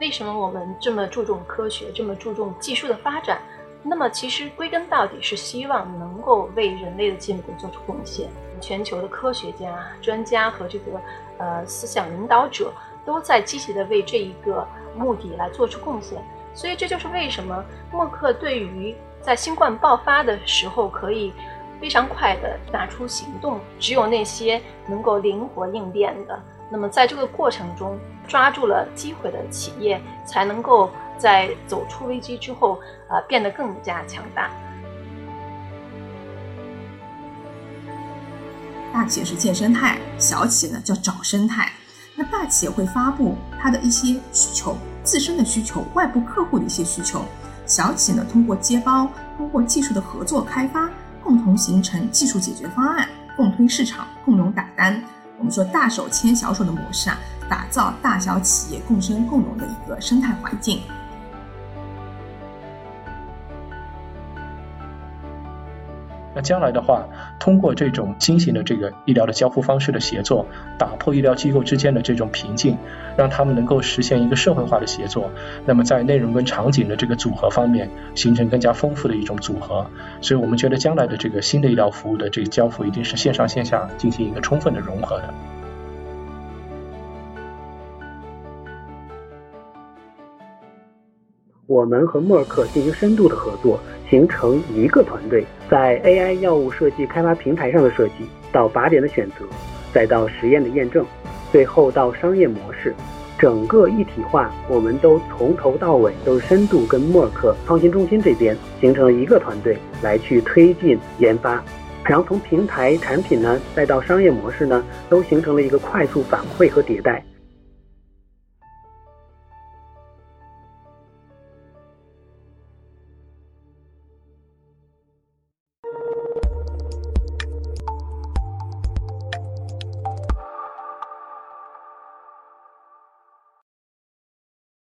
为什么我们这么注重科学，这么注重技术的发展？那么其实归根到底是希望能够为人类的进步做出贡献。全球的科学家、专家和这个呃思想领导者都在积极的为这一个目的来做出贡献。所以这就是为什么默克对于在新冠爆发的时候可以非常快的拿出行动，只有那些能够灵活应变的，那么在这个过程中抓住了机会的企业，才能够。在走出危机之后，呃，变得更加强大。大企业是建生态，小企业呢叫找生态。那大企业会发布它的一些需求，自身的需求，外部客户的一些需求。小企业呢通过接包，通过技术的合作开发，共同形成技术解决方案，共推市场，共荣打单。我们说大手牵小手的模式啊，打造大小企业共生共荣的一个生态环境。那将来的话，通过这种新型的这个医疗的交互方式的协作，打破医疗机构之间的这种瓶颈，让他们能够实现一个社会化的协作。那么在内容跟场景的这个组合方面，形成更加丰富的一种组合。所以我们觉得将来的这个新的医疗服务的这个交付，一定是线上线下进行一个充分的融合的。我们和默克进行深度的合作。形成一个团队，在 AI 药物设计开发平台上的设计，到靶点的选择，再到实验的验证，最后到商业模式，整个一体化，我们都从头到尾都深度跟默克创新中心这边形成了一个团队来去推进研发，然后从平台产品呢，再到商业模式呢，都形成了一个快速反馈和迭代。